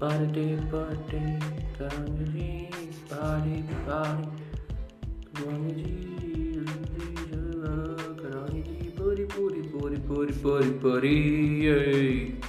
Party, party, party, party, party. puri puri puri puri puri puri party.